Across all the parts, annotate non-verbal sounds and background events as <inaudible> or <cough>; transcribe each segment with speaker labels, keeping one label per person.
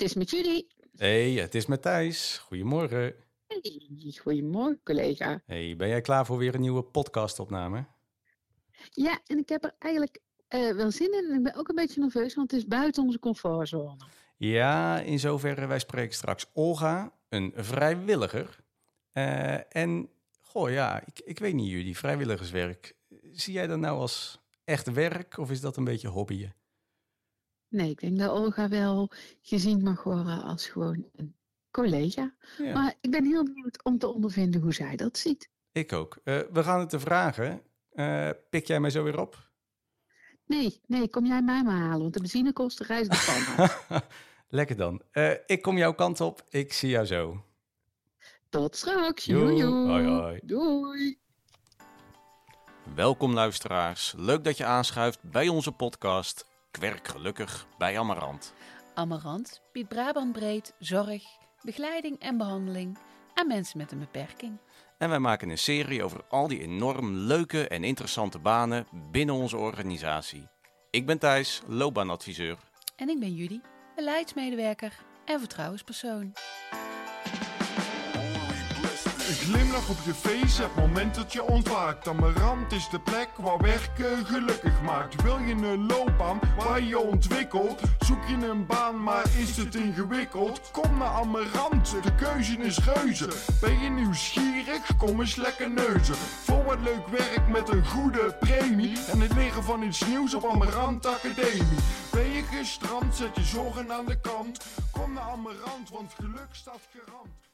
Speaker 1: Het is met jullie.
Speaker 2: Hey, het is met Thijs. Goedemorgen.
Speaker 1: Hey, goedemorgen, collega.
Speaker 2: Hey, ben jij klaar voor weer een nieuwe podcastopname?
Speaker 1: Ja, en ik heb er eigenlijk eh, wel zin in. Ik ben ook een beetje nerveus, want het is buiten onze comfortzone.
Speaker 2: Ja, in zoverre wij spreken straks Olga, een vrijwilliger. Eh, en, goh ja, ik, ik weet niet jullie, vrijwilligerswerk. Zie jij dat nou als echt werk of is dat een beetje hobbyen?
Speaker 1: Nee, ik denk dat Olga wel gezien mag worden als gewoon een collega.
Speaker 2: Ja,
Speaker 1: Maar ik ben heel benieuwd om te ondervinden hoe zij dat ziet.
Speaker 2: ik ook. Eh, we gaan het te vragen. Eh, pik jij mij zo weer op?
Speaker 1: Nee, nee, kom jij mij maar halen, want de benzine kost de reis <laughs> de.
Speaker 2: Lekker dan. Eh, ik kom jouw kant op. Ik zie jou zo.
Speaker 1: Tot straks.
Speaker 2: Joe. hoi, hoi.
Speaker 1: Doei.
Speaker 2: Welkom luisteraars. Leuk dat je aanschuift bij onze podcast Kwerk Gelukkig bij Amarant.
Speaker 3: Amarant biedt Brabant breed zorg, begeleiding en behandeling aan mensen met een beperking.
Speaker 2: En wij maken een serie over al die enorm leuke en interessante banen binnen onze organisatie. Ik ben Thijs, loopbaanadviseur.
Speaker 3: En ik ben Judy, beleidsmedewerker en vertrouwenspersoon.
Speaker 4: Glimlach op je face, het moment dat je ontwaakt. Amarant is de plek waar werken gelukkig maakt. Wil je een loopbaan waar je ontwikkelt? Zoek je een baan, maar is het ingewikkeld? Kom naar Amarant, de keuze is reuze. Ben je nieuwsgierig? Kom eens lekker neuzen. Voor wat leuk werk met een goede premie. En het leren van iets nieuws op Amarant Academie. Ben je gestrand, zet je zorgen aan de kant. Kom naar Amarant, want geluk staat garant.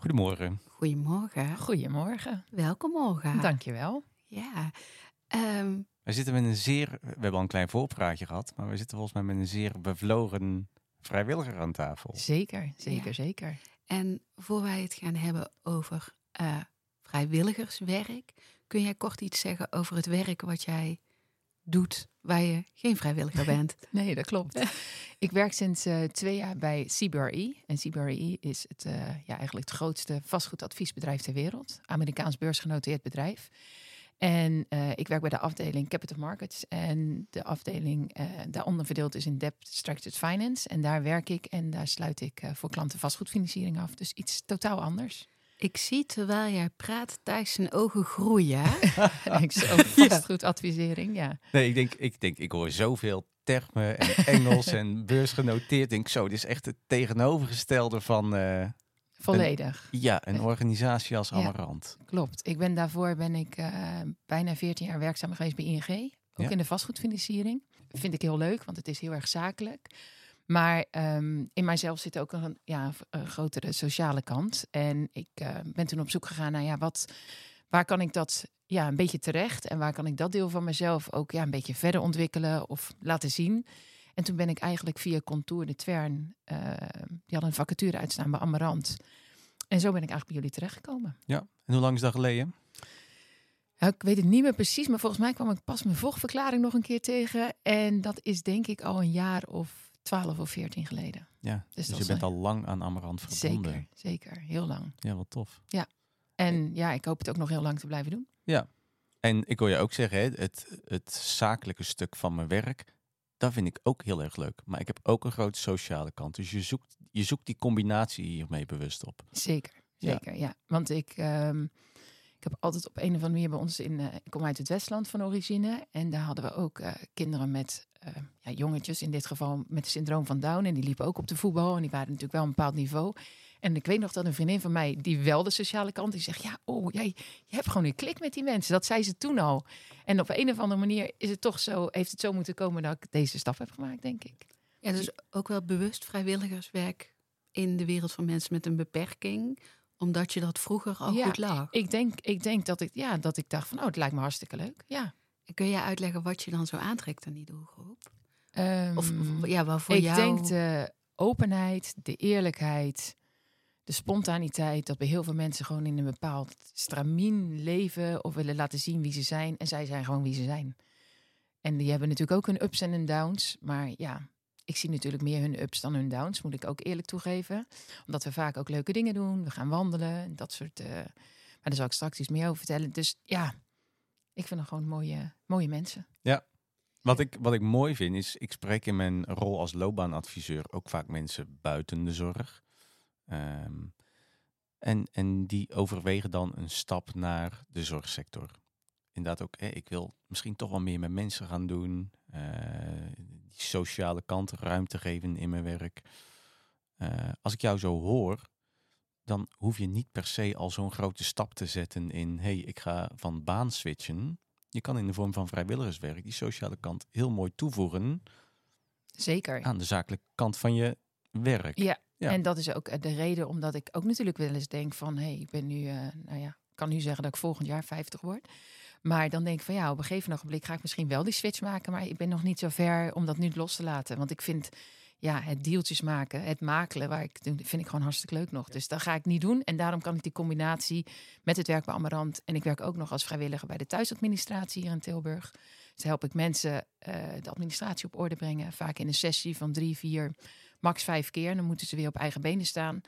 Speaker 2: Goedemorgen.
Speaker 5: Goedemorgen.
Speaker 3: Goedemorgen.
Speaker 5: Welkom, Olga.
Speaker 3: Dankjewel.
Speaker 5: Ja. Ehm,
Speaker 2: We zitten met een zeer, we hebben al een klein voorpraatje gehad, maar we zitten volgens mij met een zeer bevlogen vrijwilliger aan tafel.
Speaker 3: Zeker, zeker,
Speaker 5: Ja.
Speaker 3: zeker.
Speaker 5: en voor wij het gaan hebben over eh, vrijwilligerswerk, kun jij kort iets zeggen over het werk wat jij doet waar je geen vrijwilliger <laughs> bent?
Speaker 3: Nee, dat klopt. <laughs> ik werk sinds eh, twee jaar bij CBRE. En CBRE is het, eh, ja, eigenlijk het grootste vastgoedadviesbedrijf ter wereld. Amerikaans beursgenoteerd bedrijf. En eh, ik werk bij de afdeling Capital Markets. En de afdeling daaronder verdeeld is in Debt Structured Finance. En daar werk ik en daar sluit ik voor klanten vastgoedfinanciering af. Dus iets totaal anders.
Speaker 5: Ik zie terwijl jij praat Thijs zijn ogen groeien. <laughs>
Speaker 3: ik zo <laughs> vastgoedadvisering, ja.
Speaker 2: Nee, ik denk, ik denk, ik hoor zoveel termen en <laughs> Engels en beursgenoteerd. Ik denk zo, dit is echt het tegenovergestelde van eh,
Speaker 3: Volledig.
Speaker 2: ja, een organisatie als
Speaker 3: Ja.
Speaker 2: Amarant.
Speaker 3: Klopt. Ik ben daarvoor ben ik eh, bijna 14 jaar werkzaam geweest bij ING. Ook
Speaker 2: Ja.
Speaker 3: in de vastgoedfinanciering. Vind ik heel leuk, want het is heel erg zakelijk. Maar ehm, in mijzelf zit ook een, ja, een grotere sociale kant. En ik eh, ben toen op zoek gegaan naar ja, wat, waar kan ik dat ja, een beetje terecht? En waar kan ik dat deel van mezelf ook ja, een beetje verder ontwikkelen of laten zien? En toen ben ik eigenlijk via Contour de Twern, eh, die hadden een vacature uitstaan bij Amarant. En zo ben ik eigenlijk bij jullie terechtgekomen.
Speaker 2: Ja, en hoe lang is dat geleden?
Speaker 3: Ik weet het niet meer precies, maar volgens mij kwam ik pas mijn vochtverklaring nog een keer tegen. En dat is denk ik al een jaar of 12 of 14 geleden.
Speaker 2: Ja, dus,
Speaker 3: dat
Speaker 2: je bent al lang aan Amarant verbonden.
Speaker 3: Zeker, zeker. Heel lang.
Speaker 2: Ja, wat tof.
Speaker 3: En ja, ik hoop het ook nog heel lang te blijven doen.
Speaker 2: En ik wil je ook zeggen, het, het zakelijke stuk van mijn werk, dat vind ik ook heel erg leuk. Maar ik heb ook een grote sociale kant. Dus je zoekt, je zoekt die combinatie hiermee bewust op.
Speaker 3: Zeker,
Speaker 2: Ja.
Speaker 3: zeker. Ja, want ik, ehm, ik heb altijd op een of andere manier bij ons in. eh, ik kom uit het Westland van origine. En daar hadden we ook eh, kinderen met. eh, ja, jongetjes in dit geval met het syndroom van Down. En die liepen ook op de voetbal. En die waren natuurlijk wel een bepaald niveau. En ik weet nog dat een vriendin van mij, die wel de sociale kant, die zegt: Ja, oh, jij je hebt gewoon een klik met die mensen. Dat zei ze toen al. En op een of andere manier is het toch zo, heeft het zo moeten komen dat ik deze stap heb gemaakt, denk ik.
Speaker 5: Ja, dus ook wel bewust vrijwilligerswerk in de wereld van mensen met een beperking, omdat je dat vroeger al
Speaker 3: Ja,
Speaker 5: goed lag.
Speaker 3: Ik denk, ik denk dat, ik, ja, dat ik dacht van, oh, het lijkt me hartstikke leuk. Ja.
Speaker 5: Kun jij uitleggen wat je dan zo aantrekt aan die doelgroep? Of,
Speaker 3: Ehm,
Speaker 5: of ja, waarvoor
Speaker 3: ik
Speaker 5: jou...
Speaker 3: denk de openheid, de eerlijkheid, de spontaniteit. Dat bij heel veel mensen gewoon in een bepaald stramien leven of willen laten zien wie ze zijn. En zij zijn gewoon wie ze zijn. En die hebben natuurlijk ook hun ups en downs. Maar ja, ik zie natuurlijk meer hun ups dan hun downs, moet ik ook eerlijk toegeven. Omdat we vaak ook leuke dingen doen. We gaan wandelen, dat soort... eh, maar daar zal ik straks iets meer over vertellen. Dus ja, ik vind het gewoon mooie, mooie mensen.
Speaker 2: Wat ik, wat ik mooi vind is, ik spreek in mijn rol als loopbaanadviseur ook vaak mensen buiten de zorg. Ehm, en, en die overwegen dan een stap naar de zorgsector. Inderdaad ook, ik wil misschien toch wel meer met mensen gaan doen. eh, die sociale kant ruimte geven in mijn werk. Eh, als ik jou zo hoor, dan hoef je niet per se al zo'n grote stap te zetten in, hey, ik ga van baan switchen. Je kan in de vorm van vrijwilligerswerk die sociale kant heel mooi toevoegen
Speaker 3: Zeker.
Speaker 2: aan de zakelijke kant van je werk.
Speaker 3: Ja,
Speaker 2: Ja.
Speaker 3: en dat is ook de reden omdat ik ook natuurlijk wel eens denk van... hé, hey, ik ben nu, eh, nou ja, ik kan nu zeggen dat ik volgend jaar 50 word. Maar dan denk ik van ja, op een gegeven ogenblik ga ik misschien wel die switch maken... maar ik ben nog niet zo ver om dat nu los te laten. Want ik vind ja, het deeltjes maken, het makelen, waar ik vind ik gewoon hartstikke leuk nog. Dus dat ga ik niet doen. En daarom kan ik die combinatie met het werk bij Amarant... en ik werk ook nog als vrijwilliger bij de thuisadministratie hier in Tilburg... Dus help ik mensen eh, de administratie op orde brengen. Vaak in een sessie van drie, vier, max vijf keer. Dan moeten ze weer op eigen benen staan.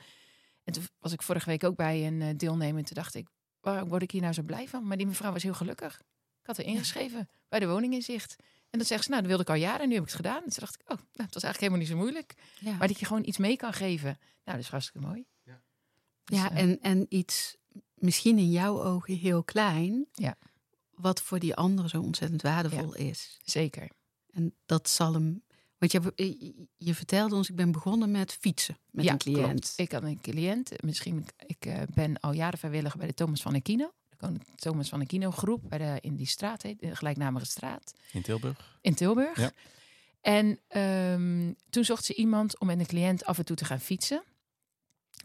Speaker 3: En toen was ik vorige week ook bij een eh, deelnemer. En toen dacht ik, waarom word ik hier nou zo blij van? Maar die mevrouw was heel gelukkig. Ik had er ingeschreven bij de woninginzicht. En dan zegt ze, nou, dat wilde ik al jaren en nu heb ik het gedaan. En toen dacht ik, oh, nou, het was eigenlijk helemaal niet zo moeilijk.
Speaker 5: Ja,
Speaker 3: Maar dat je gewoon iets mee kan geven. Nou, dat is hartstikke mooi. Dus,
Speaker 5: ja
Speaker 3: eh,
Speaker 5: en, en iets misschien in jouw ogen heel klein,
Speaker 3: Ja.
Speaker 5: wat voor die ander zo ontzettend waardevol is.
Speaker 3: Zeker.
Speaker 5: En dat zal hem. Want je, je, je vertelde ons, ik ben begonnen met fietsen met
Speaker 3: ja,
Speaker 5: een cliënt.
Speaker 3: klopt. Ik had een cliënt. Misschien, ik eh, ben al jaren vrijwilliger bij de Thomas van Aquino. De Thomas van Aquino groep bij de, in die straat, heet, de gelijknamige straat.
Speaker 2: In Tilburg.
Speaker 3: in Tilburg.
Speaker 2: Ja.
Speaker 3: En ehm, toen zocht ze iemand om met een cliënt af en toe te gaan fietsen.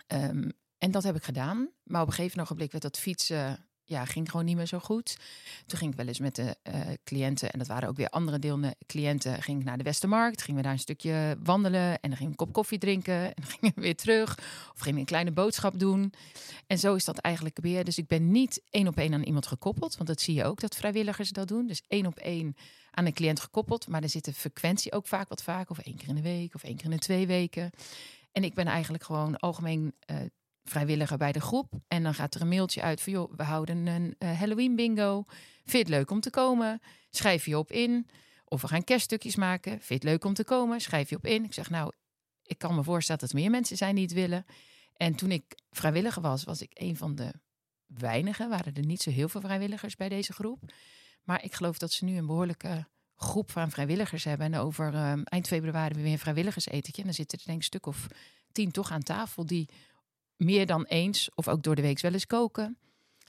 Speaker 3: Ehm, en dat heb ik gedaan. Maar op een gegeven ogenblik werd dat fietsen, ja, ging gewoon niet meer zo goed. Toen ging ik wel eens met de eh, cliënten, en dat waren ook weer andere deelne cliënten, ging ik naar de Westermarkt, gingen we daar een stukje wandelen en dan ging ik een kop koffie drinken en dan <laughs> gingen we weer terug. Of gingen we een kleine boodschap doen. En zo is dat eigenlijk weer. Dus ik ben niet één op één aan iemand gekoppeld, want dat zie je ook dat vrijwilligers dat doen. Dus één op één aan een cliënt gekoppeld. Maar er zit de frequentie ook vaak wat vaak. Of één keer in de week of één keer in de twee weken. En ik ben eigenlijk gewoon algemeen eh, vrijwilliger bij de groep. En dan gaat er een mailtje uit van... joh, we houden een eh, Halloween bingo. Vind je het leuk om te komen? Schrijf je op in. Of we gaan kerststukjes maken. Vind je het leuk om te komen? Schrijf je op in. Ik zeg nou, ik kan me voorstellen dat er meer mensen zijn die het willen. En toen ik vrijwilliger was, was ik een van de weinigen. Waren er niet zo heel veel vrijwilligers bij deze groep. Maar ik geloof dat ze nu een behoorlijke groep van vrijwilligers hebben. En over ehm, eind februari weer een vrijwilligersetentje. En dan zitten er denk ik een stuk of tien toch aan tafel... die meer dan eens of ook door de week wel eens koken.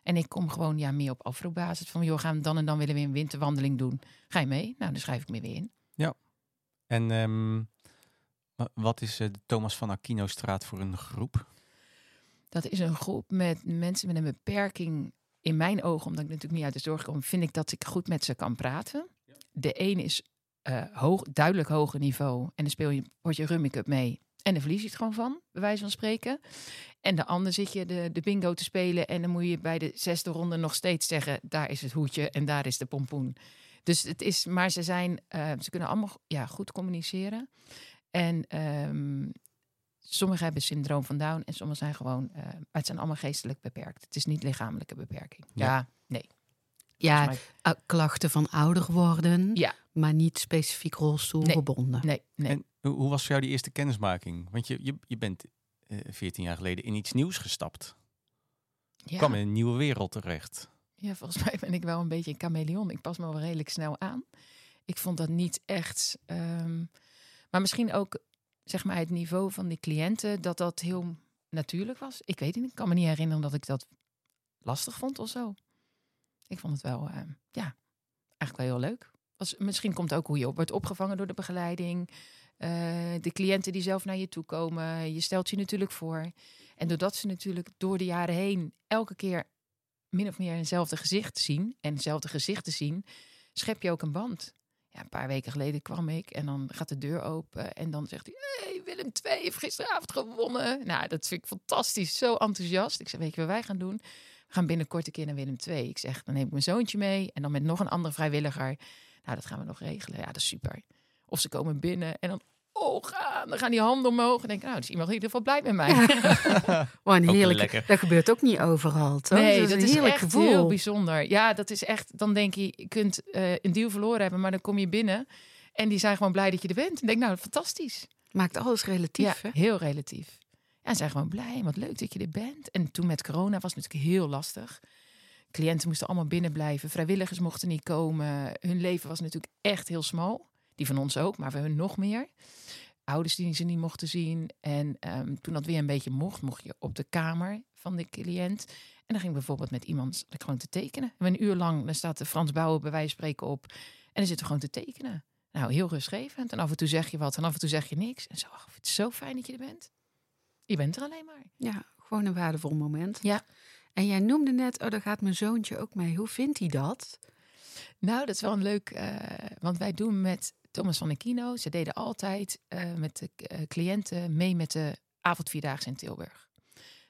Speaker 3: En ik kom gewoon ja, meer op afroepbasis. Van joh, gaan we dan en dan willen we een winterwandeling doen. Ga je mee? Nou, dan schrijf ik me weer in.
Speaker 2: En ehm, wa- wat is eh, de Thomas van Aquino straat voor een groep?
Speaker 3: Dat is een groep met mensen met een beperking. In mijn ogen, omdat ik natuurlijk niet uit de zorg kom, vind ik dat ik goed met ze kan praten. De een is eh, hoog, duidelijk hoger niveau. En dan speel je, word je rummikup mee. En dan verlies je het gewoon van, bij wijze van spreken. En de ander zit je de, de bingo te spelen. En dan moet je bij de zesde ronde nog steeds zeggen: daar is het hoedje en daar is de pompoen. Dus het is, maar ze zijn, eh, ze kunnen allemaal ja, goed communiceren. En ehm, sommigen hebben syndroom van Down en sommigen zijn gewoon, eh, maar het zijn allemaal geestelijk beperkt. Het is niet lichamelijke beperking.
Speaker 2: Ja.
Speaker 3: Ja, nee.
Speaker 5: Ja,
Speaker 3: Volgens
Speaker 5: ah, klachten van ouder worden,
Speaker 3: Ja.
Speaker 5: maar niet specifiek rolstoelgebonden.
Speaker 3: Nee, nee.
Speaker 2: En hoe was voor jou die eerste kennismaking? Want je, je, je bent eh 14 jaar geleden in iets nieuws gestapt.
Speaker 3: ja.
Speaker 2: kwam in een nieuwe wereld terecht.
Speaker 3: Ja, volgens <laughs> mij ben ik wel een beetje een chameleon. Ik pas me wel redelijk snel aan. Ik vond dat niet echt. ehm, maar misschien ook, zeg maar, het niveau van die cliënten, dat dat heel natuurlijk was. Ik weet het niet. Ik kan me niet herinneren dat ik dat lastig vond of zo. Ik vond het wel, ehm, ja, eigenlijk wel heel leuk. Was, misschien komt ook hoe je op wordt opgevangen door de begeleiding. Eh, de cliënten die zelf naar je toe komen. Je stelt je natuurlijk voor. En doordat ze natuurlijk door de jaren heen elke keer min of meer eenzelfde gezicht zien en hetzelfde gezichten zien, schep je ook een band. Ja, een paar weken geleden kwam ik en dan gaat de deur open en dan zegt hij: Hey, Willem II heeft gisteravond gewonnen. Nou, dat vind ik fantastisch, zo enthousiast. Ik zeg: Weet je wat wij gaan doen? We gaan binnenkort een keer naar Willem II. Ik zeg: Dan neem ik mijn zoontje mee en dan met nog een andere vrijwilliger. Nou, dat gaan we nog regelen. Ja, dat is super. Of ze komen binnen en dan. oh, ga. Dan gaan die handen omhoog. En denk ik, nou, dus iemand in ieder geval blij met mij. <laughs>
Speaker 5: Wat een heerlijk.
Speaker 2: lekker.
Speaker 5: Dat gebeurt ook niet overal, toch?
Speaker 3: Nee,
Speaker 5: dat
Speaker 3: dat
Speaker 5: is
Speaker 3: is
Speaker 5: een heerlijk
Speaker 3: echt
Speaker 5: gevoel.
Speaker 3: heel bijzonder. Ja, dat is echt. Dan denk je, je kunt eh, een deal verloren hebben, maar dan kom je binnen en die zijn gewoon blij dat je er bent. En denk, nou, fantastisch.
Speaker 5: Maakt alles relatief,
Speaker 3: Ja,
Speaker 5: hè?
Speaker 3: heel relatief. Ja, ze zijn gewoon blij. Wat leuk dat je er bent. En toen met corona was het natuurlijk heel lastig. Cliënten moesten allemaal binnen blijven. Vrijwilligers mochten niet komen. Hun leven was natuurlijk echt heel smal. Die van ons ook, maar voor hun nog meer. Ouders die ze niet mochten zien. En ehm, toen dat weer een beetje mocht, mocht je op de kamer van de cliënt. En dan ging ik bijvoorbeeld met iemand gewoon te tekenen. En een uur lang dan staat de Frans Bouwen bij wijze van spreken op. En dan zitten we gewoon te tekenen. Nou, heel rustgevend. En af en toe zeg je wat en af en toe zeg je niks. En zo, ach, het is zo fijn dat je er bent. Je bent er alleen maar.
Speaker 5: Ja, gewoon een waardevol moment.
Speaker 3: Ja.
Speaker 5: En jij noemde net, oh, daar gaat mijn zoontje ook mee. Hoe vindt hij dat?
Speaker 3: Nou, dat is wel een leuk, eh, want wij doen met Thomas van Aquino. Ze deden altijd eh, met de eh, cliënten mee met de avondvierdaagse in Tilburg.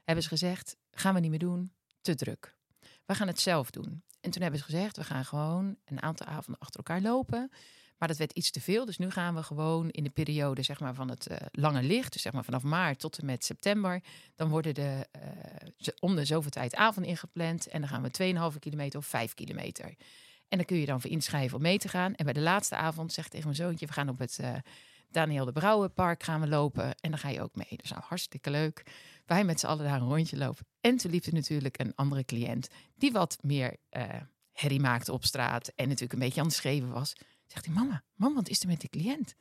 Speaker 3: Hebben ze gezegd, gaan we niet meer doen, te druk. We gaan het zelf doen. En toen hebben ze gezegd, we gaan gewoon een aantal avonden achter elkaar lopen. Maar dat werd iets te veel, dus nu gaan we gewoon in de periode zeg maar, van het eh, lange licht, dus zeg maar vanaf maart tot en met september, dan worden de om de zoveel tijd avonden ingepland en dan gaan we 2,5 kilometer of 5 kilometer. En dan kun je dan voor inschrijven om mee te gaan. En bij de laatste avond zeg ik tegen mijn zoontje, we gaan op het eh, Daniel de Brouwenpark gaan we lopen en dan ga je ook mee. Dus nou, hartstikke leuk. Wij met z'n allen daar een rondje lopen. En toen liep er natuurlijk een andere cliënt die wat meer eh herrie maakte op straat en natuurlijk een beetje aan het schreeuwen was. Zegt hij, mama, mama, wat is er met die cliënt?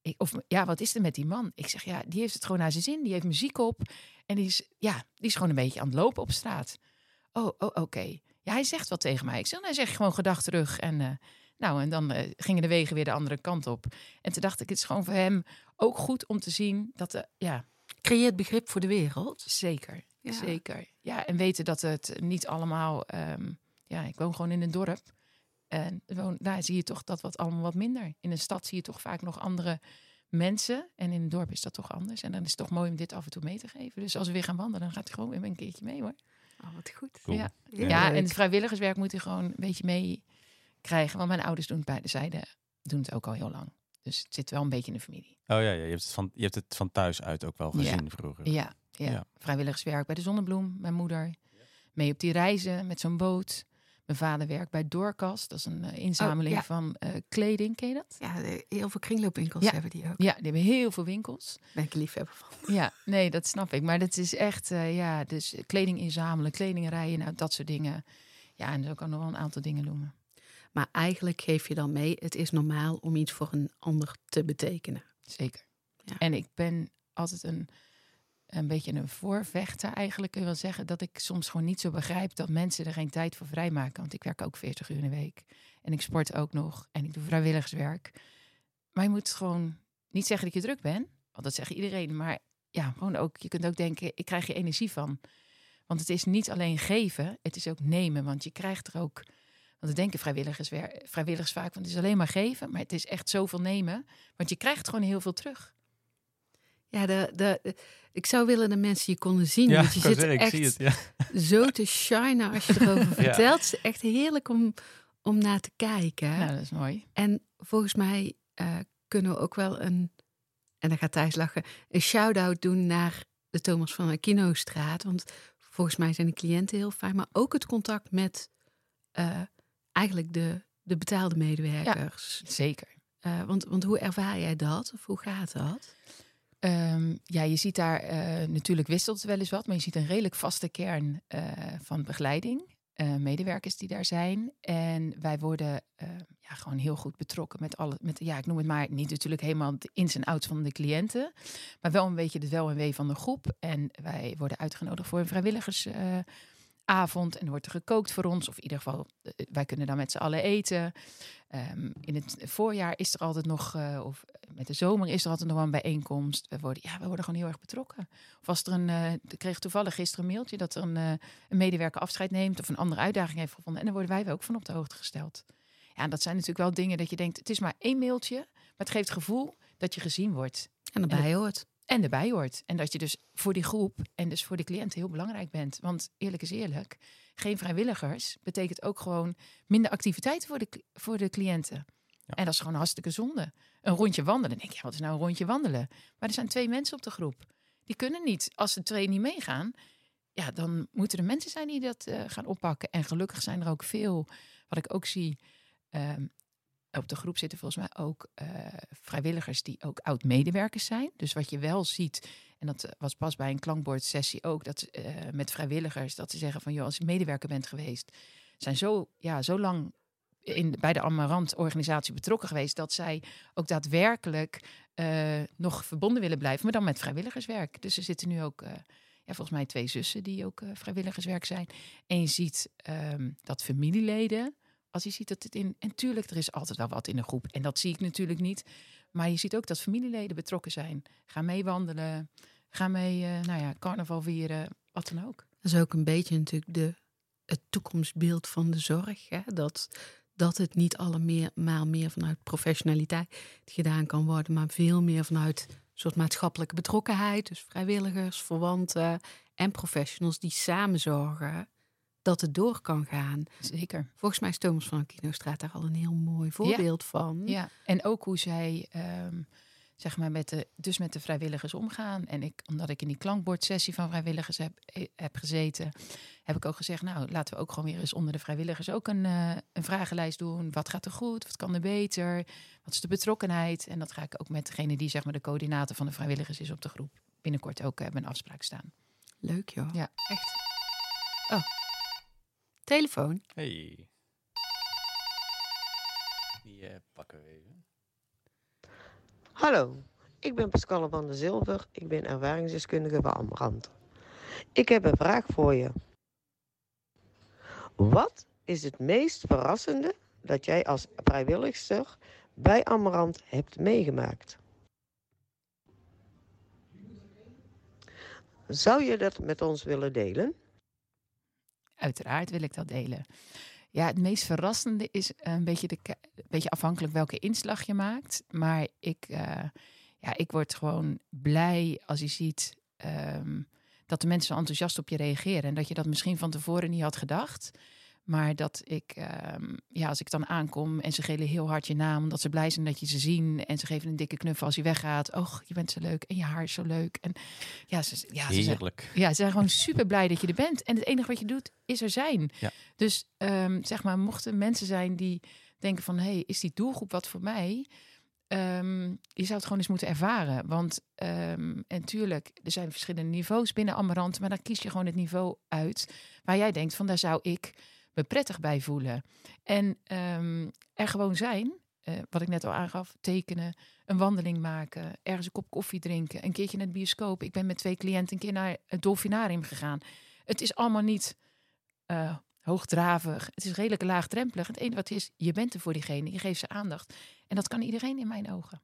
Speaker 3: Ik, of ja, wat is er met die man? Ik zeg, ja, die heeft het gewoon naar zijn zin. Die heeft muziek op. En die is, ja, die is gewoon een beetje aan het lopen op straat. Oh, oh oké. Ja, hij zegt wat tegen mij. Ik zeg, nou, hij zegt gewoon gedag terug. En, eh, nou, en dan eh, gingen de wegen weer de andere kant op. En toen dacht ik, het is gewoon voor hem ook goed om te zien dat, de, ja,
Speaker 5: Creëert begrip voor de wereld.
Speaker 3: zeker.
Speaker 5: Ja.
Speaker 3: Zeker. Ja, en weten dat het niet allemaal... ehm, ja, ik woon gewoon in een dorp. En woon, daar zie je toch dat wat allemaal wat minder. In een stad zie je toch vaak nog andere mensen. En in een dorp is dat toch anders. En dan is het toch mooi om dit af en toe mee te geven. Dus als we weer gaan wandelen, dan gaat hij gewoon weer een keertje mee hoor.
Speaker 5: Oh, wat goed.
Speaker 2: Cool.
Speaker 3: Ja. Ja, en het vrijwilligerswerk moet hij gewoon een beetje mee krijgen. Want mijn ouders doen het beide zijden doen het ook al heel lang. Dus het zit wel een beetje in de familie.
Speaker 2: Oh ja, ja je, hebt het van, je hebt het van thuis uit ook wel
Speaker 3: Ja.
Speaker 2: gezien vroeger.
Speaker 3: Ja, ja.
Speaker 2: Ja.
Speaker 3: vrijwilligerswerk bij de Zonnebloem, mijn moeder. Mee op die reizen met zo'n boot. Mijn vader werkt bij Doorkast. Dat is een eh, inzameling
Speaker 5: ja.
Speaker 3: van eh, kleding. Ken je dat?
Speaker 5: Ja, heel veel kringloopwinkels
Speaker 3: Ja.
Speaker 5: hebben die ook.
Speaker 3: Ja, die hebben heel veel winkels.
Speaker 5: Ben ik liefhebber van.
Speaker 3: Ja, nee, dat snap ik. Maar dat is echt, eh, ja, dus kleding inzamelen, kleding rijden, nou, dat soort dingen. Ja, en zo kan nog wel een aantal dingen noemen.
Speaker 5: Maar eigenlijk geef je dan mee, het is normaal om iets voor een ander te betekenen.
Speaker 3: Zeker.
Speaker 5: Ja.
Speaker 3: En ik ben altijd een, een beetje een voorvechter eigenlijk, kun je wel zeggen. Dat ik soms gewoon niet zo begrijp dat mensen er geen tijd voor vrijmaken. Want ik werk ook 40 uur in de week. En ik sport ook nog. En ik doe vrijwilligerswerk. Maar je moet gewoon niet zeggen dat je druk bent. Want dat zegt iedereen. Maar ja, gewoon ook, je kunt ook denken, ik krijg je energie van. Want het is niet alleen geven, het is ook nemen. Want je krijgt er ook... Want dat denken vrijwilligers, vrijwilligers vaak, want het is alleen maar geven. Maar het is echt zoveel nemen. Want je krijgt gewoon heel veel terug.
Speaker 5: Ja, de, de, ik zou willen dat mensen je konden zien.
Speaker 2: Ja,
Speaker 5: want je zit
Speaker 2: zeggen, ik
Speaker 5: echt
Speaker 2: zie het. Ja.
Speaker 5: zo te shinen als je erover <laughs> <laughs> vertelt. Het is echt heerlijk om, om naar te kijken.
Speaker 3: Nou, dat is mooi.
Speaker 5: En volgens mij eh, kunnen we ook wel een, en dan gaat Thijs lachen, een shout-out doen naar de Thomas van Aquino-straat. Want volgens mij zijn de cliënten heel fijn, maar ook het contact met eh, eigenlijk de, de betaalde medewerkers.
Speaker 3: Zeker.
Speaker 5: Eh, want, want hoe ervaar jij dat? Of hoe gaat dat?
Speaker 3: Ehm, ja, je ziet daar eh, natuurlijk wisselt wel eens wat, maar je ziet een redelijk vaste kern eh, van begeleiding. eh, medewerkers die daar zijn. En wij worden ja, gewoon heel goed betrokken met alle, met, ja, ik noem het maar, niet natuurlijk helemaal de ins en outs van de cliënten, maar wel een beetje de wel en wee van de groep. En wij worden uitgenodigd voor een vrijwilligersavond en wordt er gekookt voor ons, of in ieder geval, eh, wij kunnen dan met z'n allen eten. Ehm, in het voorjaar is er altijd nog, eh, of met de zomer is er altijd nog wel een bijeenkomst. We worden, ja, we worden gewoon heel erg betrokken. Of als er een, eh, ik kreeg toevallig gisteren een mailtje dat er een, een medewerker afscheid neemt of een andere uitdaging heeft gevonden. En dan worden wij ook van op de hoogte gesteld. Ja, en dat zijn natuurlijk wel dingen dat je denkt, het is maar één mailtje, maar het geeft het gevoel dat je gezien wordt
Speaker 5: En daarbij hoort.
Speaker 3: En erbij hoort. En dat je dus voor die groep en dus voor de cliënten heel belangrijk bent. Want eerlijk is eerlijk, geen vrijwilligers betekent ook gewoon minder activiteiten voor de, voor de cliënten.
Speaker 2: Ja.
Speaker 3: En dat is gewoon hartstikke zonde. Een rondje wandelen. Denk je, ja, wat is nou een rondje wandelen? Maar er zijn twee mensen op de groep. Die kunnen niet. Als de twee niet meegaan, ja, dan moeten er mensen zijn die dat eh, gaan oppakken. En gelukkig zijn er ook veel, wat ik ook zie. ehm, op de groep zitten volgens mij ook eh, vrijwilligers die ook oud-medewerkers zijn. Dus wat je wel ziet, en dat eh, was pas bij een klankbordsessie ook, dat eh, met vrijwilligers, dat ze zeggen van, joh, als je medewerker bent geweest, zijn zo, ja, zo lang in, bij de Amarant-organisatie betrokken geweest, dat zij ook daadwerkelijk nog verbonden willen blijven, maar dan met vrijwilligerswerk. Dus er zitten nu ook, ja, volgens mij twee zussen die ook vrijwilligerswerk zijn. En je ziet ehm, dat familieleden, als je ziet dat het in, en tuurlijk, er is altijd wel wat in een groep, en dat zie ik natuurlijk niet, maar je ziet ook dat familieleden betrokken zijn. Ga mee wandelen, ga mee, eh, nou ja, carnaval vieren, wat dan ook.
Speaker 5: Dat is ook een beetje natuurlijk de, het toekomstbeeld van de zorg. Hè? Dat, dat het niet allemaal meer vanuit professionaliteit gedaan kan worden, maar veel meer vanuit een soort maatschappelijke betrokkenheid. Dus vrijwilligers, verwanten en professionals die samen zorgen dat het door kan gaan.
Speaker 3: Zeker.
Speaker 5: Volgens mij is Thomas van Kinostraat daar al een heel mooi voorbeeld van.
Speaker 3: Ja, en ook hoe zij ehm, zeg maar met de, dus met de vrijwilligers omgaan. En ik, omdat ik in die klankbordsessie van vrijwilligers heb, eh, heb gezeten, heb ik ook gezegd, nou laten we ook gewoon weer eens onder de vrijwilligers ook een, eh, een vragenlijst doen. Wat gaat er goed? Wat kan er beter? Wat is de betrokkenheid? En dat ga ik ook met degene die zeg maar de coördinator van de vrijwilligers is op de groep binnenkort ook hebben een afspraak staan.
Speaker 5: Leuk joh.
Speaker 3: Ja.
Speaker 5: Echt. Oh. Telefoon.
Speaker 2: Hey. Die eh, pakken we even.
Speaker 6: Hallo, ik ben Pascal van der Zilver. Ik ben ervaringsdeskundige bij Amrand. Ik heb een vraag voor je. Wat is het meest verrassende dat jij als vrijwilligster bij Amrand hebt meegemaakt? Zou je dat met ons willen delen?
Speaker 3: Uiteraard wil ik dat delen. Ja, het meest verrassende is een beetje, de, een beetje afhankelijk welke inslag je maakt. Maar ik, eh, ja, ik word gewoon blij als je ziet ehm, dat de mensen zo enthousiast op je reageren. En dat je dat misschien van tevoren niet had gedacht. Maar dat ik, ehm, ja, als ik dan aankom en ze gelen heel hard je naam, omdat ze blij zijn dat je ze zien. En ze geven een dikke knuffel als je weggaat. Och, je bent zo leuk en je haar is zo leuk. En ja, ze, ja, ze zijn, ja, ze zijn gewoon super blij dat je er bent. En het enige wat je doet, is er zijn.
Speaker 2: Ja.
Speaker 3: Dus ehm, zeg maar, mochten mensen zijn die denken van... hé, hey, is die doelgroep wat voor mij? Ehm, je zou het gewoon eens moeten ervaren. Want, ehm, en tuurlijk, er zijn verschillende niveaus binnen Amarant... maar dan kies je gewoon het niveau uit waar jij denkt van... daar zou ik me prettig bij voelen. En ehm, er gewoon zijn, eh, wat ik net al aangaf... tekenen, een wandeling maken, ergens een kop koffie drinken... een keertje naar de bioscoop. Ik ben met twee cliënten een keer naar het Dolfinarium gegaan. Het is allemaal niet eh, hoogdravig. Het is redelijk laagdrempelig. Het enige wat het is, je bent er voor diegene. Je geeft ze aandacht. En dat kan iedereen in mijn ogen.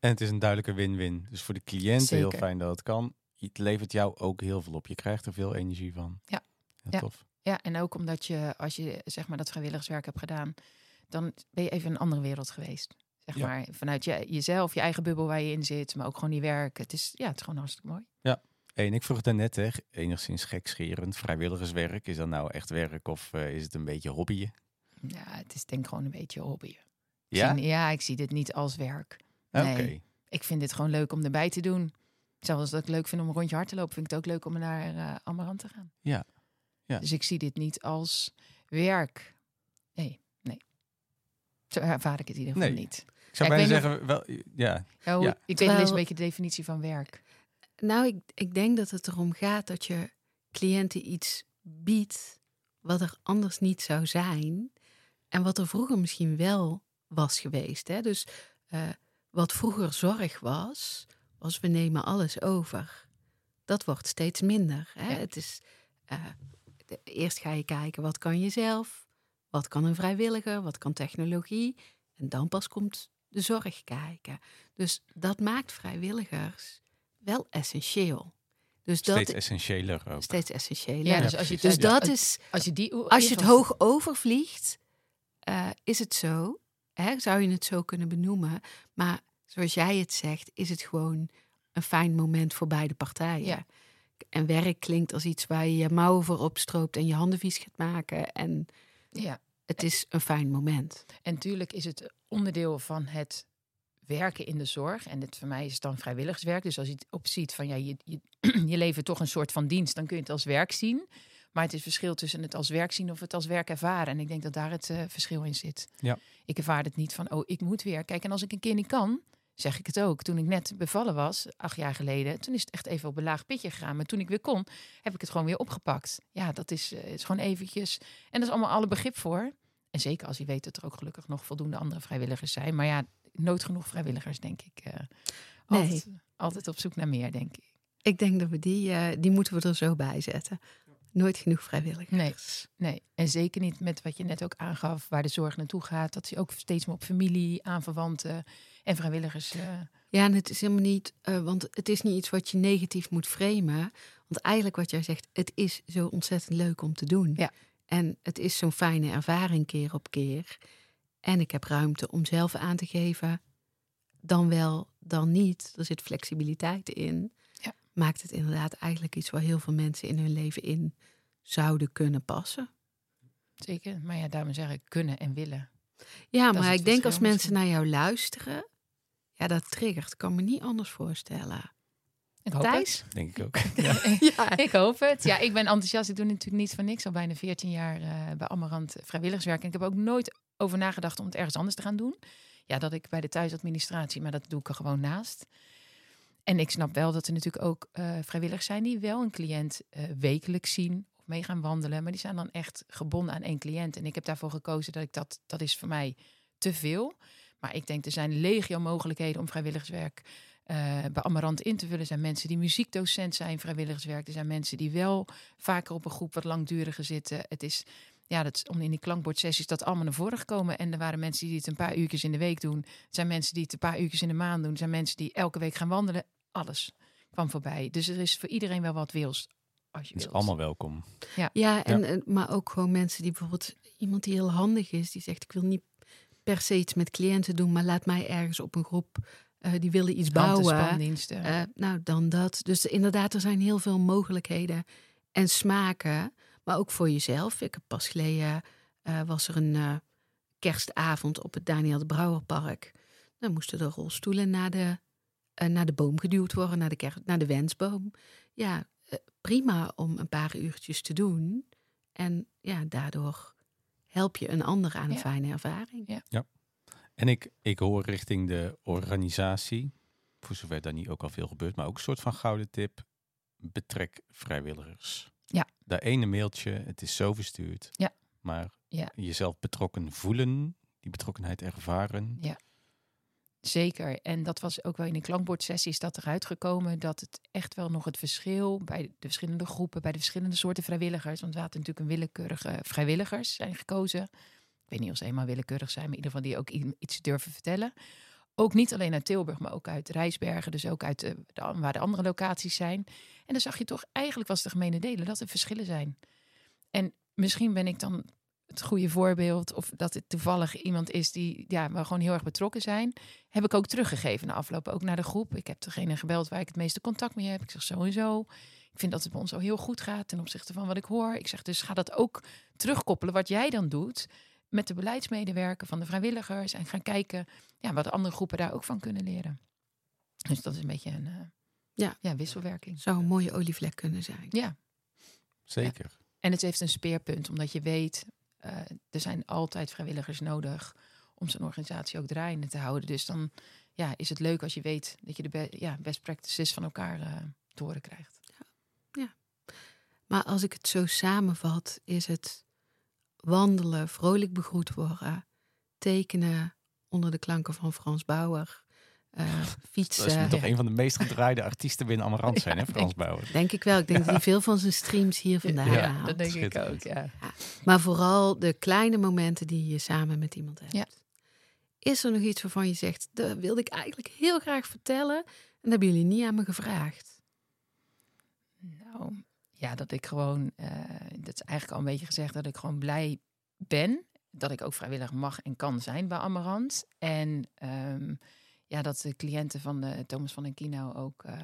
Speaker 2: En het is een duidelijke win-win. Dus voor de cliënt heel fijn dat het kan. Het levert jou ook heel veel op. Je krijgt er veel energie van.
Speaker 3: Ja.
Speaker 2: Heel
Speaker 3: Ja.
Speaker 2: tof.
Speaker 3: Ja, en ook omdat je, als je zeg maar dat vrijwilligerswerk hebt gedaan, dan ben je even in een andere wereld geweest. Zeg
Speaker 2: Ja.
Speaker 3: maar vanuit je, jezelf, je eigen bubbel waar je in zit, maar ook gewoon je werk. Het is, ja, het is gewoon hartstikke mooi.
Speaker 2: Hey, en ik vroeg daarnet, hè, enigszins gekscherend, vrijwilligerswerk. Is dat nou echt werk of eh, is het een beetje hobbyen?
Speaker 3: Ja, het is denk ik gewoon een beetje hobby.
Speaker 2: Ja?
Speaker 3: Ik zie- ja, ik zie dit niet als werk.
Speaker 2: Oké.
Speaker 3: nee. Ik vind dit gewoon leuk om erbij te doen. Zelfs dat ik leuk vind om een rondje hard te lopen, vind ik het ook leuk om naar eh Amarant te gaan.
Speaker 2: Ja. Ja.
Speaker 3: Dus ik zie dit niet als werk. Nee, nee. Zo ervaar ik het in ieder geval
Speaker 2: Nee.
Speaker 3: niet.
Speaker 2: Ik zou
Speaker 3: Ja,
Speaker 2: bijna
Speaker 3: weet
Speaker 2: zeggen, wel, ja,
Speaker 3: Ja, hoe-
Speaker 2: Ja.
Speaker 3: Ik weet niet eens
Speaker 5: Terwijl-
Speaker 3: een beetje de definitie van werk.
Speaker 5: Nou, ik, ik denk dat het erom gaat dat je cliënten iets biedt wat er anders niet zou zijn. En wat er vroeger misschien wel was geweest. Hè? Dus eh, wat vroeger zorg was, was we nemen alles over. Dat wordt steeds minder. Hè?
Speaker 3: Ja.
Speaker 5: Het is, eh, eerst ga je kijken, wat kan je zelf? Wat kan een vrijwilliger? Wat kan technologie? En dan pas komt de zorg kijken. Dus dat maakt vrijwilligers wel essentieel. Dus dat
Speaker 2: steeds essentiëler ook.
Speaker 5: steeds.
Speaker 3: Ja,
Speaker 5: Ja,
Speaker 3: dus als je,
Speaker 5: dus dat
Speaker 3: als,
Speaker 5: is,
Speaker 3: als je die
Speaker 5: als je het hoog overvliegt, eh, is het zo. Hè, zou je het zo kunnen benoemen. Maar zoals jij het zegt, is het gewoon een fijn moment voor beide partijen.
Speaker 3: Ja.
Speaker 5: En werk klinkt als iets waar je je mouwen voor opstroopt en je handen vies gaat maken. En
Speaker 3: Ja,
Speaker 5: het is een fijn moment.
Speaker 3: En natuurlijk is het onderdeel van het werken in de zorg. En het, voor mij is het dan vrijwilligerswerk. Dus als je het opziet van ja, je, je, <clears throat> je levert toch een soort van dienst, dan kun je het als werk zien. Maar het is verschil tussen het als werk zien of het als werk ervaren. En ik denk dat daar het eh, verschil in zit.
Speaker 2: Ja.
Speaker 3: Ik ervaar het niet van, oh, ik moet weer. Kijk, en als ik een keer niet kan, zeg ik het ook. Toen ik net bevallen was, acht jaar geleden, toen is het echt even op een laag pitje gegaan. Maar toen ik weer kon, heb ik het gewoon weer opgepakt. Ja, dat is, eh, is gewoon eventjes. En dat is allemaal alle begrip voor. En zeker als je weet dat er ook gelukkig nog voldoende andere vrijwilligers zijn. Maar ja, nooit genoeg vrijwilligers, denk ik. eh
Speaker 5: Nee.
Speaker 3: altijd, altijd op zoek naar meer, denk ik.
Speaker 5: Ik denk dat we die, eh, die moeten we er zo bij zetten. Nooit genoeg vrijwilligers.
Speaker 3: Nee. Nee, en zeker niet met wat je net ook aangaf, waar de zorg naartoe gaat. Dat je ook steeds meer op familie, aanverwanten en vrijwilligers. eh,
Speaker 5: Ja, en het is helemaal niet, eh, want het is niet iets wat je negatief moet framen. Want eigenlijk wat jij zegt, het is zo ontzettend leuk om te doen.
Speaker 3: Ja.
Speaker 5: En het is zo'n fijne ervaring keer op keer. En ik heb ruimte om zelf aan te geven, dan wel, dan niet. Er zit flexibiliteit in.
Speaker 3: Ja.
Speaker 5: Maakt het inderdaad eigenlijk iets waar heel veel mensen in hun leven in zouden kunnen passen.
Speaker 3: zeker, maar ja, daarom zeg ik kunnen en willen.
Speaker 5: Ja, maar ik denk als mensen naar jou luisteren, ja, dat triggert. Ik kan me niet anders voorstellen.
Speaker 3: Ik hoop
Speaker 5: Thijs?
Speaker 2: Denk ik ook. <laughs> <laughs>
Speaker 5: Ja,
Speaker 3: Ik hoop het. Ja, ik ben enthousiast. Ik doe natuurlijk niet van niks al bijna 14 jaar eh, bij Amarant vrijwilligerswerk. En ik heb ook nooit over nagedacht om het ergens anders te gaan doen. Ja, dat ik bij de thuisadministratie, maar dat doe ik er gewoon naast. En ik snap wel dat er natuurlijk ook eh, vrijwilligers zijn die wel een cliënt eh, wekelijks zien of mee gaan wandelen. Maar die zijn dan echt gebonden aan één cliënt. En ik heb daarvoor gekozen dat ik dat, dat is voor mij te veel. Maar ik denk er zijn legio mogelijkheden om vrijwilligerswerk eh, bij Amarant in te vullen. Er zijn mensen die muziekdocent zijn, vrijwilligerswerk. Er zijn mensen die wel vaker op een groep wat langduriger zitten. Het is, ja, dat is om in die klankbordsessies dat allemaal naar voren gekomen. En er waren mensen die het een paar uurtjes in de week doen. Er zijn mensen die het een paar uurtjes in de maand doen. Er zijn mensen die elke week gaan wandelen. Alles kwam voorbij. Dus er is voor iedereen wel wat wils. Als je
Speaker 2: Het is
Speaker 3: wilt.
Speaker 2: allemaal welkom.
Speaker 5: ja, en, en- maar ook gewoon mensen die bijvoorbeeld iemand die heel handig is, die zegt: Ik wil niet per se iets met cliënten doen, maar laat mij ergens op een groep eh, die willen iets bouwen. Eh, nou, dan dat. Dus inderdaad, er zijn heel veel mogelijkheden en smaken. Maar ook voor jezelf. Ik heb pas geleden eh, was er een kerstavond op het Daniel de Brouwerpark. Dan moesten de rolstoelen naar de, naar de boom geduwd worden, naar de, ker- naar de wensboom. Ja, prima om een paar uurtjes te doen. En ja, daardoor help je een ander aan een
Speaker 3: Ja.
Speaker 5: fijne ervaring.
Speaker 2: En ik, ik hoor richting de organisatie, voor zover daar niet ook al veel gebeurt, maar ook een soort van gouden tip. Betrek vrijwilligers.
Speaker 3: Ja.
Speaker 2: Dat ene mailtje, het is zo verstuurd.
Speaker 3: Ja.
Speaker 2: Maar
Speaker 3: Ja.
Speaker 2: jezelf betrokken voelen, die betrokkenheid ervaren.
Speaker 3: Ja. Zeker. En dat was ook wel in de klankbordsessie is dat eruit gekomen dat het echt wel nog het verschil bij de verschillende groepen, bij de verschillende soorten vrijwilligers. Want we hadden natuurlijk een willekeurige vrijwilligers zijn gekozen. Ik weet niet of ze helemaal willekeurig zijn, maar in ieder geval die ook iets durven vertellen. Ook niet alleen uit Tilburg, maar ook uit Rijsbergen, dus ook uit de- waar de andere locaties zijn. En dan zag je toch, eigenlijk was de gemene delen dat er verschillen zijn. En misschien ben ik dan het goede voorbeeld, of dat het toevallig iemand is die ja, waar gewoon heel erg betrokken zijn, heb ik ook teruggegeven na afloop, ook naar de groep. Ik heb degene gebeld waar ik het meeste contact mee heb. Ik zeg zo en zo. Ik vind dat het bij ons al heel goed gaat ten opzichte van wat ik hoor. Ik zeg dus ga dat ook terugkoppelen wat jij dan doet met de beleidsmedewerker van de vrijwilligers en gaan kijken ja, wat de andere groepen daar ook van kunnen leren. Dus dat is een beetje een eh,
Speaker 5: Ja.
Speaker 3: ja, wisselwerking.
Speaker 5: Zou een mooie olievlek kunnen zijn.
Speaker 3: Ja,
Speaker 2: Zeker.
Speaker 3: en het heeft een speerpunt, omdat je weet, eh, er zijn altijd vrijwilligers nodig om zo'n organisatie ook draaiende te houden. Dus dan ja, is het leuk als je weet dat je de ja, best practices van elkaar eh, te horen krijgt.
Speaker 5: Maar als ik het zo samenvat, is het wandelen, vrolijk begroet worden, tekenen onder de klanken van Frans Bauer, eh,
Speaker 2: Dat is <laughs>
Speaker 5: fietsen.
Speaker 2: toch een van de meest gedraaide artiesten binnen Amarant zijn, hè, Frans Bauer?
Speaker 5: Denk ik wel. Ik denk dat hij <laughs> veel van zijn streams hier vandaan
Speaker 2: Ja,
Speaker 5: haalt.
Speaker 3: dat denk ik ook. Ja.
Speaker 5: Maar vooral de kleine momenten die je samen met iemand hebt.
Speaker 3: Ja.
Speaker 5: Is er nog iets waarvan je zegt, dat wilde ik eigenlijk heel graag vertellen en dat hebben jullie niet aan me gevraagd?
Speaker 3: Nou, ja, dat ik gewoon, eh, dat is eigenlijk al een beetje gezegd, dat ik gewoon blij ben dat ik ook vrijwillig mag en kan zijn bij Amarant. En ehm, ja, dat de cliënten van de Thomas van den Kino ook eh,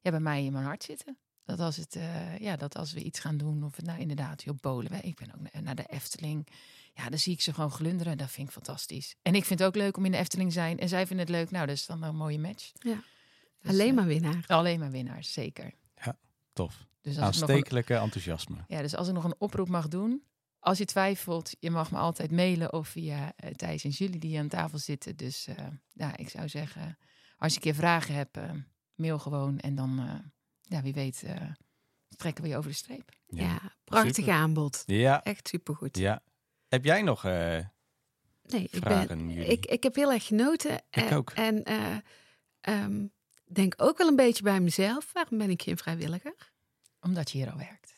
Speaker 3: ja, bij mij in mijn hart zitten. Dat als, het, eh, ja, dat als we iets gaan doen, of het nou inderdaad, joh, bolen. Ik ben ook na- naar de Efteling. Ja, dan zie ik ze gewoon glunderen. Dat vind ik fantastisch. En ik vind het ook leuk om in de Efteling te zijn. En zij vinden het leuk. Nou, dat is dan een mooie match.
Speaker 5: Ja.
Speaker 3: Dus,
Speaker 5: Alleen
Speaker 3: eh,
Speaker 5: maar winnaar.
Speaker 3: alleen maar winnaars, zeker.
Speaker 2: Tof.
Speaker 3: Dus nog een,
Speaker 2: Aanstekelijke enthousiasme.
Speaker 3: ja, dus als ik nog een oproep mag doen. Als je twijfelt, je mag me altijd mailen of via eh, Thijs en Julie die aan tafel zitten. Dus eh, ja, ik zou zeggen, als je een keer vragen hebt, eh, mail gewoon. En dan, eh, ja, wie weet, eh, trekken we je over de streep.
Speaker 5: Ja, prachtig
Speaker 2: super.
Speaker 5: aanbod.
Speaker 2: Ja,
Speaker 5: Echt supergoed.
Speaker 2: ja. Heb jij nog... eh,
Speaker 5: Nee, ik,
Speaker 2: Vragen,
Speaker 5: ben,
Speaker 2: jullie?
Speaker 5: ik, ik heb heel erg genoten.
Speaker 2: Ik
Speaker 5: en,
Speaker 2: ook.
Speaker 5: En eh, ehm, denk ook wel een beetje bij mezelf. Waarom ben ik geen vrijwilliger?
Speaker 3: Omdat je hier al werkt.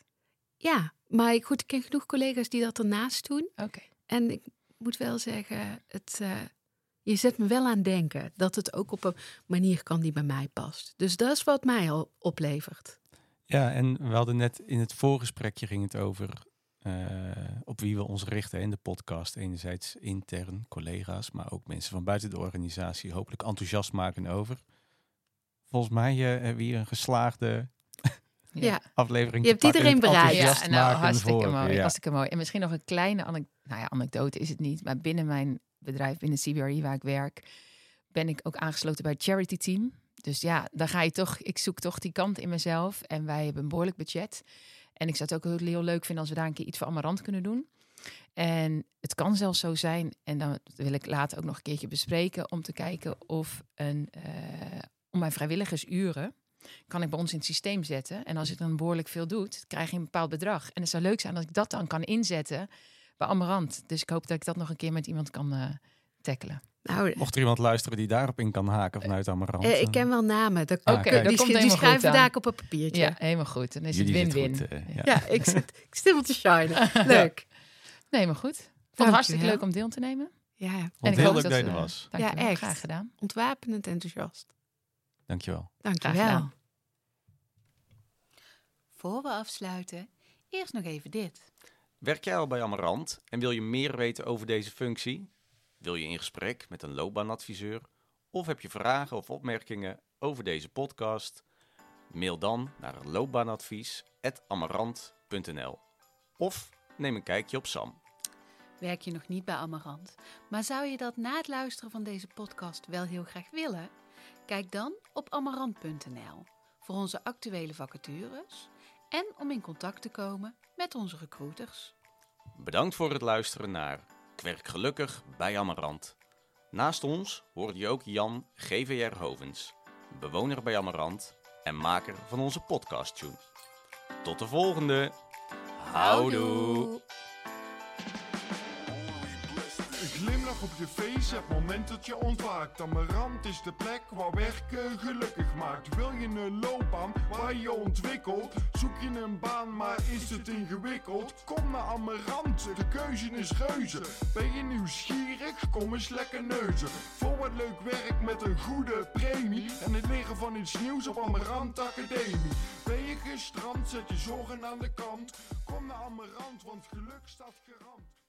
Speaker 5: Ja, maar ik, goed, ik ken genoeg collega's die dat ernaast doen.
Speaker 3: Oké.
Speaker 5: En ik moet wel zeggen, het, eh, je zet me wel aan denken dat het ook op een manier kan die bij mij past. Dus dat is wat mij al oplevert.
Speaker 2: Ja, en we hadden net in het voorgesprekje ging het over eh, op wie we ons richten in de podcast. Enerzijds intern collega's, maar ook mensen van buiten de organisatie hopelijk enthousiast maken over. Volgens mij eh, hebben we hier een geslaagde
Speaker 5: Ja.
Speaker 2: aflevering.
Speaker 5: Je hebt iedereen bereikt.
Speaker 3: Ja, nou, hartstikke
Speaker 2: voor-
Speaker 3: mooi,
Speaker 2: ja.
Speaker 3: hartstikke mooi. En misschien nog een kleine anek nou ja, anekdote is het niet, maar binnen mijn bedrijf, binnen CBRE waar ik werk, ben ik ook aangesloten bij het charity team. Dus ja, dan ga je toch, ik zoek toch die kant in mezelf. En wij hebben een behoorlijk budget. En ik zou het ook heel, heel leuk vinden als we daar een keer iets voor Amarant kunnen doen. En het kan zelfs zo zijn, en dan wil ik later ook nog een keertje bespreken, om te kijken of een, eh, om mijn vrijwilligersuren kan ik bij ons in het systeem zetten. En als ik dan behoorlijk veel doe, krijg je een bepaald bedrag. En het zou leuk zijn als ik dat dan kan inzetten bij Amarant. Dus ik hoop dat ik dat nog een keer met iemand kan eh tackelen.
Speaker 5: Nou,
Speaker 2: Mocht er iemand luisteren die daarop in kan haken vanuit Amarant.
Speaker 5: eh, ik
Speaker 2: dan-
Speaker 5: ken wel namen. Dat,
Speaker 2: Ah,
Speaker 3: dat
Speaker 5: die,
Speaker 3: komt
Speaker 5: die
Speaker 3: helemaal
Speaker 5: schrijven daar op een papiertje.
Speaker 3: Ja, helemaal goed. Dan is
Speaker 2: Jullie
Speaker 3: het win-win.
Speaker 2: eh, ja.
Speaker 5: ik, zit, ik stil te shinen. <laughs> Leuk.
Speaker 3: Nee, maar goed. Vond het
Speaker 5: Dankjewel.
Speaker 3: hartstikke leuk om deel te nemen.
Speaker 5: Ja,
Speaker 3: En
Speaker 2: Vond
Speaker 3: ik hoop
Speaker 2: leuk
Speaker 3: dat
Speaker 2: dat er was.
Speaker 5: Ja, echt.
Speaker 3: Graag gedaan.
Speaker 5: ontwapenend enthousiast.
Speaker 2: Dankjewel.
Speaker 5: Dankjewel.
Speaker 7: Voor we afsluiten, eerst nog even dit.
Speaker 2: Werk jij al bij Amarant en wil je meer weten over deze functie? Wil je in gesprek met een loopbaanadviseur? Of heb je vragen of opmerkingen over deze podcast? Mail dan naar loopbaanadvies.amarant.nl Of neem een kijkje op Sam.
Speaker 7: Werk je nog niet bij Amarant, maar zou je dat na het luisteren van deze podcast wel heel graag willen? Kijk dan op amarant.nl voor onze actuele vacatures en om in contact te komen met onze recruiters.
Speaker 2: Bedankt voor het luisteren naar Ik werk gelukkig bij Amarant. Naast ons hoorde je ook Jan GVR Hovens, bewoner bij Amarant en maker van onze podcast tune. Tot de volgende. Houdoe.
Speaker 4: Op je face, het moment dat je ontwaakt. Amarant is de plek waar werken gelukkig maakt. Wil je een loopbaan waar je ontwikkelt? Zoek je een baan, maar is het ingewikkeld? Kom naar Amarant, de keuze is reuze. Ben je nieuwsgierig? Kom eens lekker neuzen. Voor wat leuk werk met een goede premie. En het leren van iets nieuws op Amarant Academie. Ben je gestrand, zet je zorgen aan de kant. Kom naar Amarant, want geluk staat garant.